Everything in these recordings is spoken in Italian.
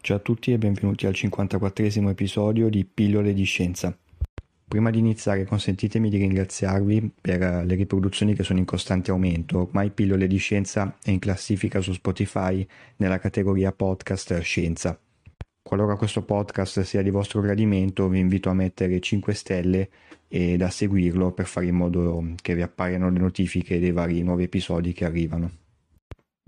Ciao a tutti e benvenuti al 54 episodio di Pillole di Scienza. Prima di iniziare consentitemi di ringraziarvi per eh, le riproduzioni che sono in costante aumento. Ormai Pillole di Scienza è in classifica su Spotify nella categoria podcast Scienza. Qualora questo podcast sia di vostro gradimento vi invito a mettere 5 stelle ed a seguirlo per fare in modo che vi appaiano le notifiche dei vari nuovi episodi che arrivano.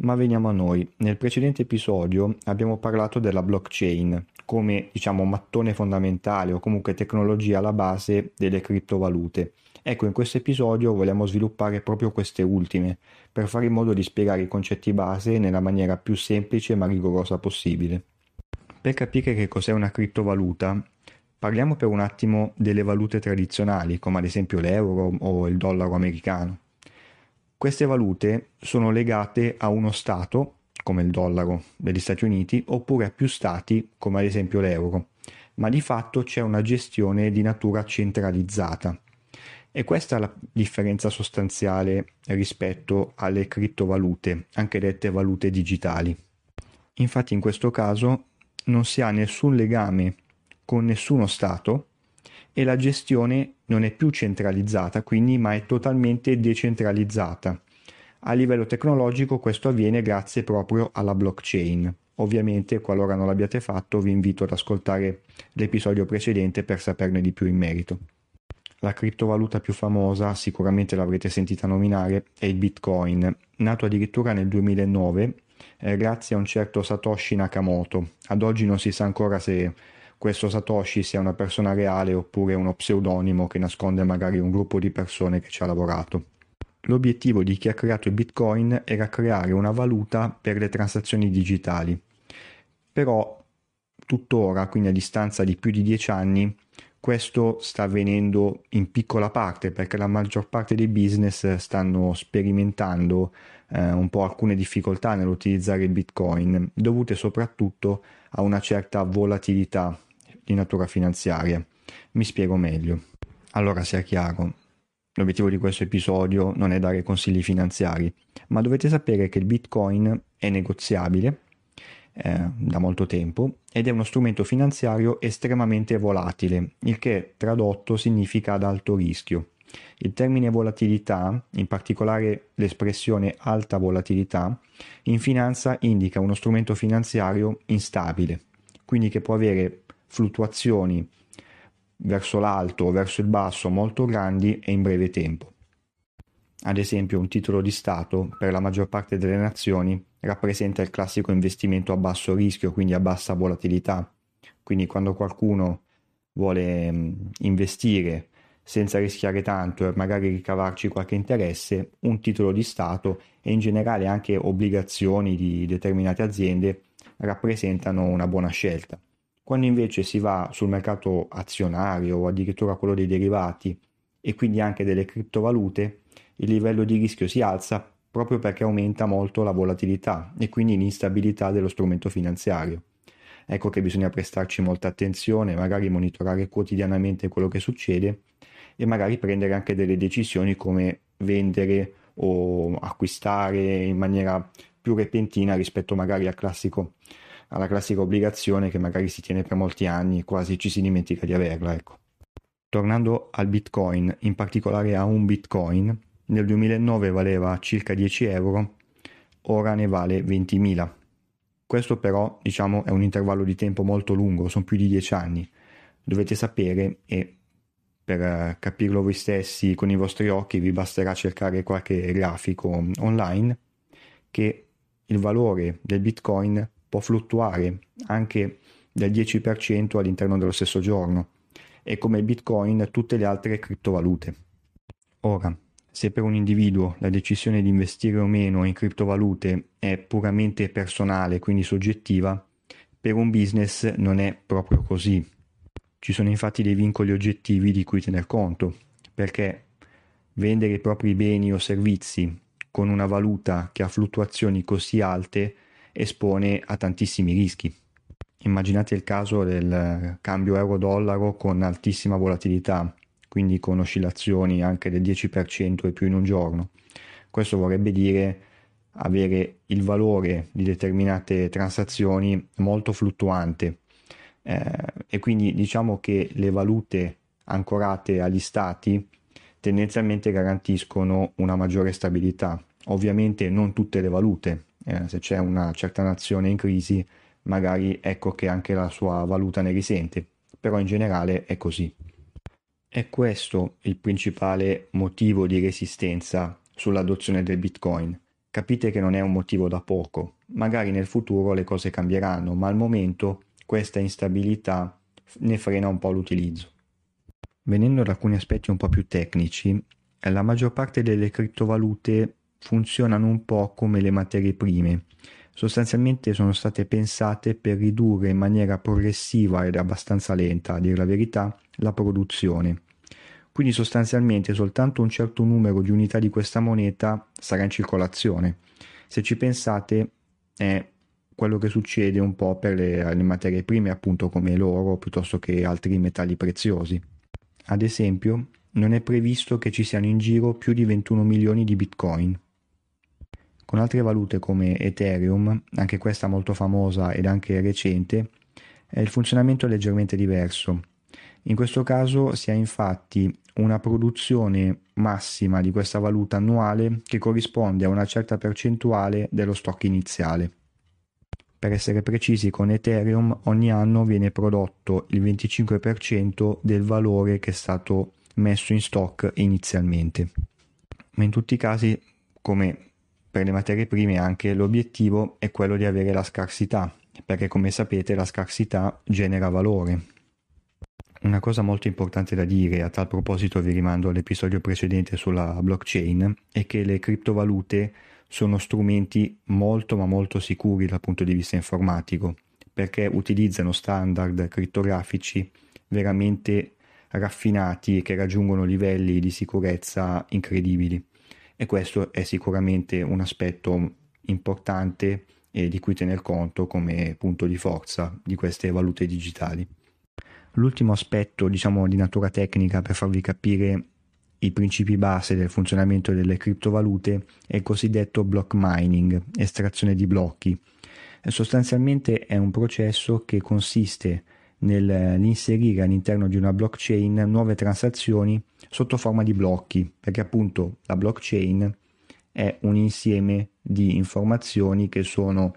Ma veniamo a noi. Nel precedente episodio abbiamo parlato della blockchain come diciamo mattone fondamentale o comunque tecnologia alla base delle criptovalute. Ecco, in questo episodio vogliamo sviluppare proprio queste ultime per fare in modo di spiegare i concetti base nella maniera più semplice ma rigorosa possibile. Per capire che cos'è una criptovaluta, parliamo per un attimo delle valute tradizionali, come ad esempio l'euro o il dollaro americano. Queste valute sono legate a uno Stato, come il dollaro degli Stati Uniti, oppure a più Stati, come ad esempio l'euro, ma di fatto c'è una gestione di natura centralizzata. E questa è la differenza sostanziale rispetto alle criptovalute, anche dette valute digitali. Infatti in questo caso non si ha nessun legame con nessuno Stato e la gestione non è più centralizzata, quindi, ma è totalmente decentralizzata. A livello tecnologico questo avviene grazie proprio alla blockchain. Ovviamente, qualora non l'abbiate fatto, vi invito ad ascoltare l'episodio precedente per saperne di più in merito. La criptovaluta più famosa, sicuramente l'avrete sentita nominare, è il Bitcoin, nato addirittura nel 2009 eh, grazie a un certo Satoshi Nakamoto. Ad oggi non si sa ancora se questo Satoshi sia una persona reale oppure uno pseudonimo che nasconde magari un gruppo di persone che ci ha lavorato. L'obiettivo di chi ha creato il Bitcoin era creare una valuta per le transazioni digitali. Però tuttora, quindi a distanza di più di dieci anni, questo sta avvenendo in piccola parte perché la maggior parte dei business stanno sperimentando eh, un po' alcune difficoltà nell'utilizzare il Bitcoin, dovute soprattutto a una certa volatilità di natura finanziaria. Mi spiego meglio. Allora sia chiaro, l'obiettivo di questo episodio non è dare consigli finanziari, ma dovete sapere che il Bitcoin è negoziabile eh, da molto tempo ed è uno strumento finanziario estremamente volatile, il che tradotto significa ad alto rischio. Il termine volatilità, in particolare l'espressione alta volatilità, in finanza indica uno strumento finanziario instabile, quindi che può avere fluttuazioni verso l'alto o verso il basso molto grandi e in breve tempo. Ad esempio un titolo di Stato per la maggior parte delle nazioni rappresenta il classico investimento a basso rischio, quindi a bassa volatilità. Quindi quando qualcuno vuole mm, investire senza rischiare tanto e magari ricavarci qualche interesse, un titolo di Stato e in generale anche obbligazioni di determinate aziende rappresentano una buona scelta. Quando invece si va sul mercato azionario o addirittura quello dei derivati e quindi anche delle criptovalute, il livello di rischio si alza proprio perché aumenta molto la volatilità e quindi l'instabilità dello strumento finanziario. Ecco che bisogna prestarci molta attenzione, magari monitorare quotidianamente quello che succede e magari prendere anche delle decisioni come vendere o acquistare in maniera più repentina rispetto magari al classico alla classica obbligazione che magari si tiene per molti anni e quasi ci si dimentica di averla. Ecco. Tornando al Bitcoin, in particolare a un Bitcoin, nel 2009 valeva circa 10 euro, ora ne vale 20.000. Questo però diciamo è un intervallo di tempo molto lungo, sono più di 10 anni. Dovete sapere e per eh, capirlo voi stessi con i vostri occhi vi basterà cercare qualche grafico online che il valore del Bitcoin può fluttuare anche del 10% all'interno dello stesso giorno e come Bitcoin tutte le altre criptovalute. Ora, se per un individuo la decisione di investire o meno in criptovalute è puramente personale, quindi soggettiva, per un business non è proprio così. Ci sono infatti dei vincoli oggettivi di cui tener conto, perché vendere i propri beni o servizi con una valuta che ha fluttuazioni così alte espone a tantissimi rischi. Immaginate il caso del cambio euro-dollaro con altissima volatilità, quindi con oscillazioni anche del 10% e più in un giorno. Questo vorrebbe dire avere il valore di determinate transazioni molto fluttuante eh, e quindi diciamo che le valute ancorate agli stati tendenzialmente garantiscono una maggiore stabilità. Ovviamente non tutte le valute, eh, se c'è una certa nazione in crisi, magari ecco che anche la sua valuta ne risente, però in generale è così. È questo il principale motivo di resistenza sull'adozione del Bitcoin. Capite che non è un motivo da poco, magari nel futuro le cose cambieranno, ma al momento questa instabilità ne frena un po' l'utilizzo. Venendo ad alcuni aspetti un po' più tecnici, la maggior parte delle criptovalute funzionano un po' come le materie prime. Sostanzialmente sono state pensate per ridurre in maniera progressiva ed abbastanza lenta, a dire la verità, la produzione. Quindi sostanzialmente soltanto un certo numero di unità di questa moneta sarà in circolazione. Se ci pensate è quello che succede un po' per le, le materie prime, appunto come l'oro piuttosto che altri metalli preziosi. Ad esempio, non è previsto che ci siano in giro più di 21 milioni di bitcoin. Con altre valute come Ethereum, anche questa molto famosa ed anche recente, il funzionamento è leggermente diverso. In questo caso si ha infatti una produzione massima di questa valuta annuale che corrisponde a una certa percentuale dello stock iniziale. Per essere precisi, con Ethereum ogni anno viene prodotto il 25% del valore che è stato messo in stock inizialmente. Ma in tutti i casi, come per le materie prime, anche l'obiettivo è quello di avere la scarsità, perché come sapete la scarsità genera valore. Una cosa molto importante da dire, a tal proposito vi rimando all'episodio precedente sulla blockchain, è che le criptovalute sono strumenti molto ma molto sicuri dal punto di vista informatico perché utilizzano standard crittografici veramente raffinati e che raggiungono livelli di sicurezza incredibili e questo è sicuramente un aspetto importante e di cui tener conto come punto di forza di queste valute digitali. L'ultimo aspetto, diciamo di natura tecnica per farvi capire i principi base del funzionamento delle criptovalute è il cosiddetto block mining, estrazione di blocchi. Sostanzialmente è un processo che consiste nell'inserire all'interno di una blockchain nuove transazioni sotto forma di blocchi, perché appunto la blockchain è un insieme di informazioni che sono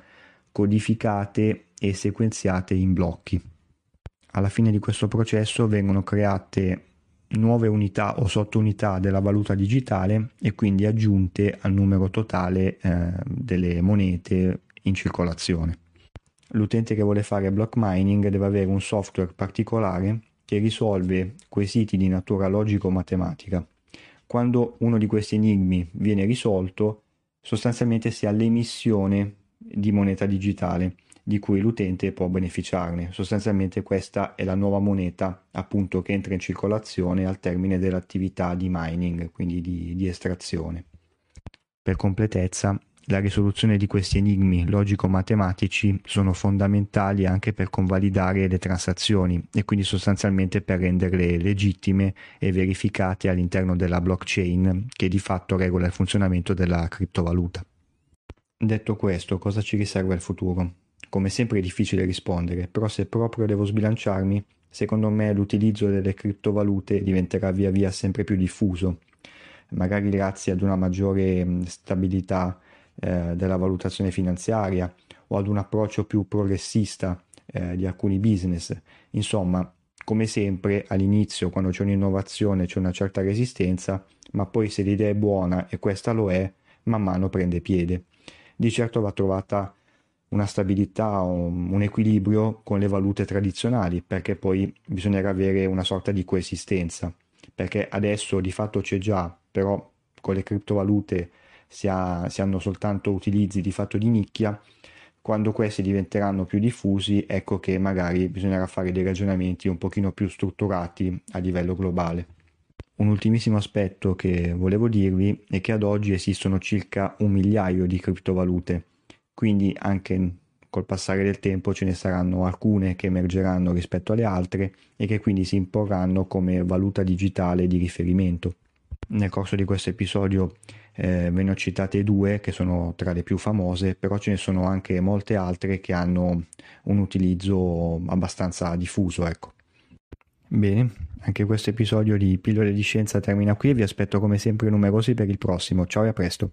codificate e sequenziate in blocchi. Alla fine di questo processo vengono create nuove unità o sottounità della valuta digitale e quindi aggiunte al numero totale eh, delle monete in circolazione. L'utente che vuole fare block mining deve avere un software particolare che risolve quesiti di natura logico-matematica. Quando uno di questi enigmi viene risolto, sostanzialmente si ha l'emissione di moneta digitale di cui l'utente può beneficiarne. Sostanzialmente questa è la nuova moneta appunto che entra in circolazione al termine dell'attività di mining, quindi di, di estrazione. Per completezza, la risoluzione di questi enigmi logico-matematici sono fondamentali anche per convalidare le transazioni e quindi sostanzialmente per renderle legittime e verificate all'interno della blockchain che di fatto regola il funzionamento della criptovaluta. Detto questo, cosa ci riserva il futuro? Come sempre è difficile rispondere, però se proprio devo sbilanciarmi, secondo me l'utilizzo delle criptovalute diventerà via via sempre più diffuso, magari grazie ad una maggiore stabilità eh, della valutazione finanziaria o ad un approccio più progressista eh, di alcuni business. Insomma, come sempre all'inizio quando c'è un'innovazione c'è una certa resistenza, ma poi se l'idea è buona e questa lo è, man mano prende piede. Di certo va trovata una stabilità, un, un equilibrio con le valute tradizionali, perché poi bisognerà avere una sorta di coesistenza, perché adesso di fatto c'è già, però con le criptovalute si, ha, si hanno soltanto utilizzi di fatto di nicchia, quando questi diventeranno più diffusi, ecco che magari bisognerà fare dei ragionamenti un pochino più strutturati a livello globale. Un ultimissimo aspetto che volevo dirvi è che ad oggi esistono circa un migliaio di criptovalute, quindi anche col passare del tempo ce ne saranno alcune che emergeranno rispetto alle altre e che quindi si imporranno come valuta digitale di riferimento. Nel corso di questo episodio eh, ve ne ho citate due che sono tra le più famose, però ce ne sono anche molte altre che hanno un utilizzo abbastanza diffuso. Ecco. Bene, anche questo episodio di Pillole di Scienza termina qui, vi aspetto come sempre numerosi per il prossimo. Ciao e a presto.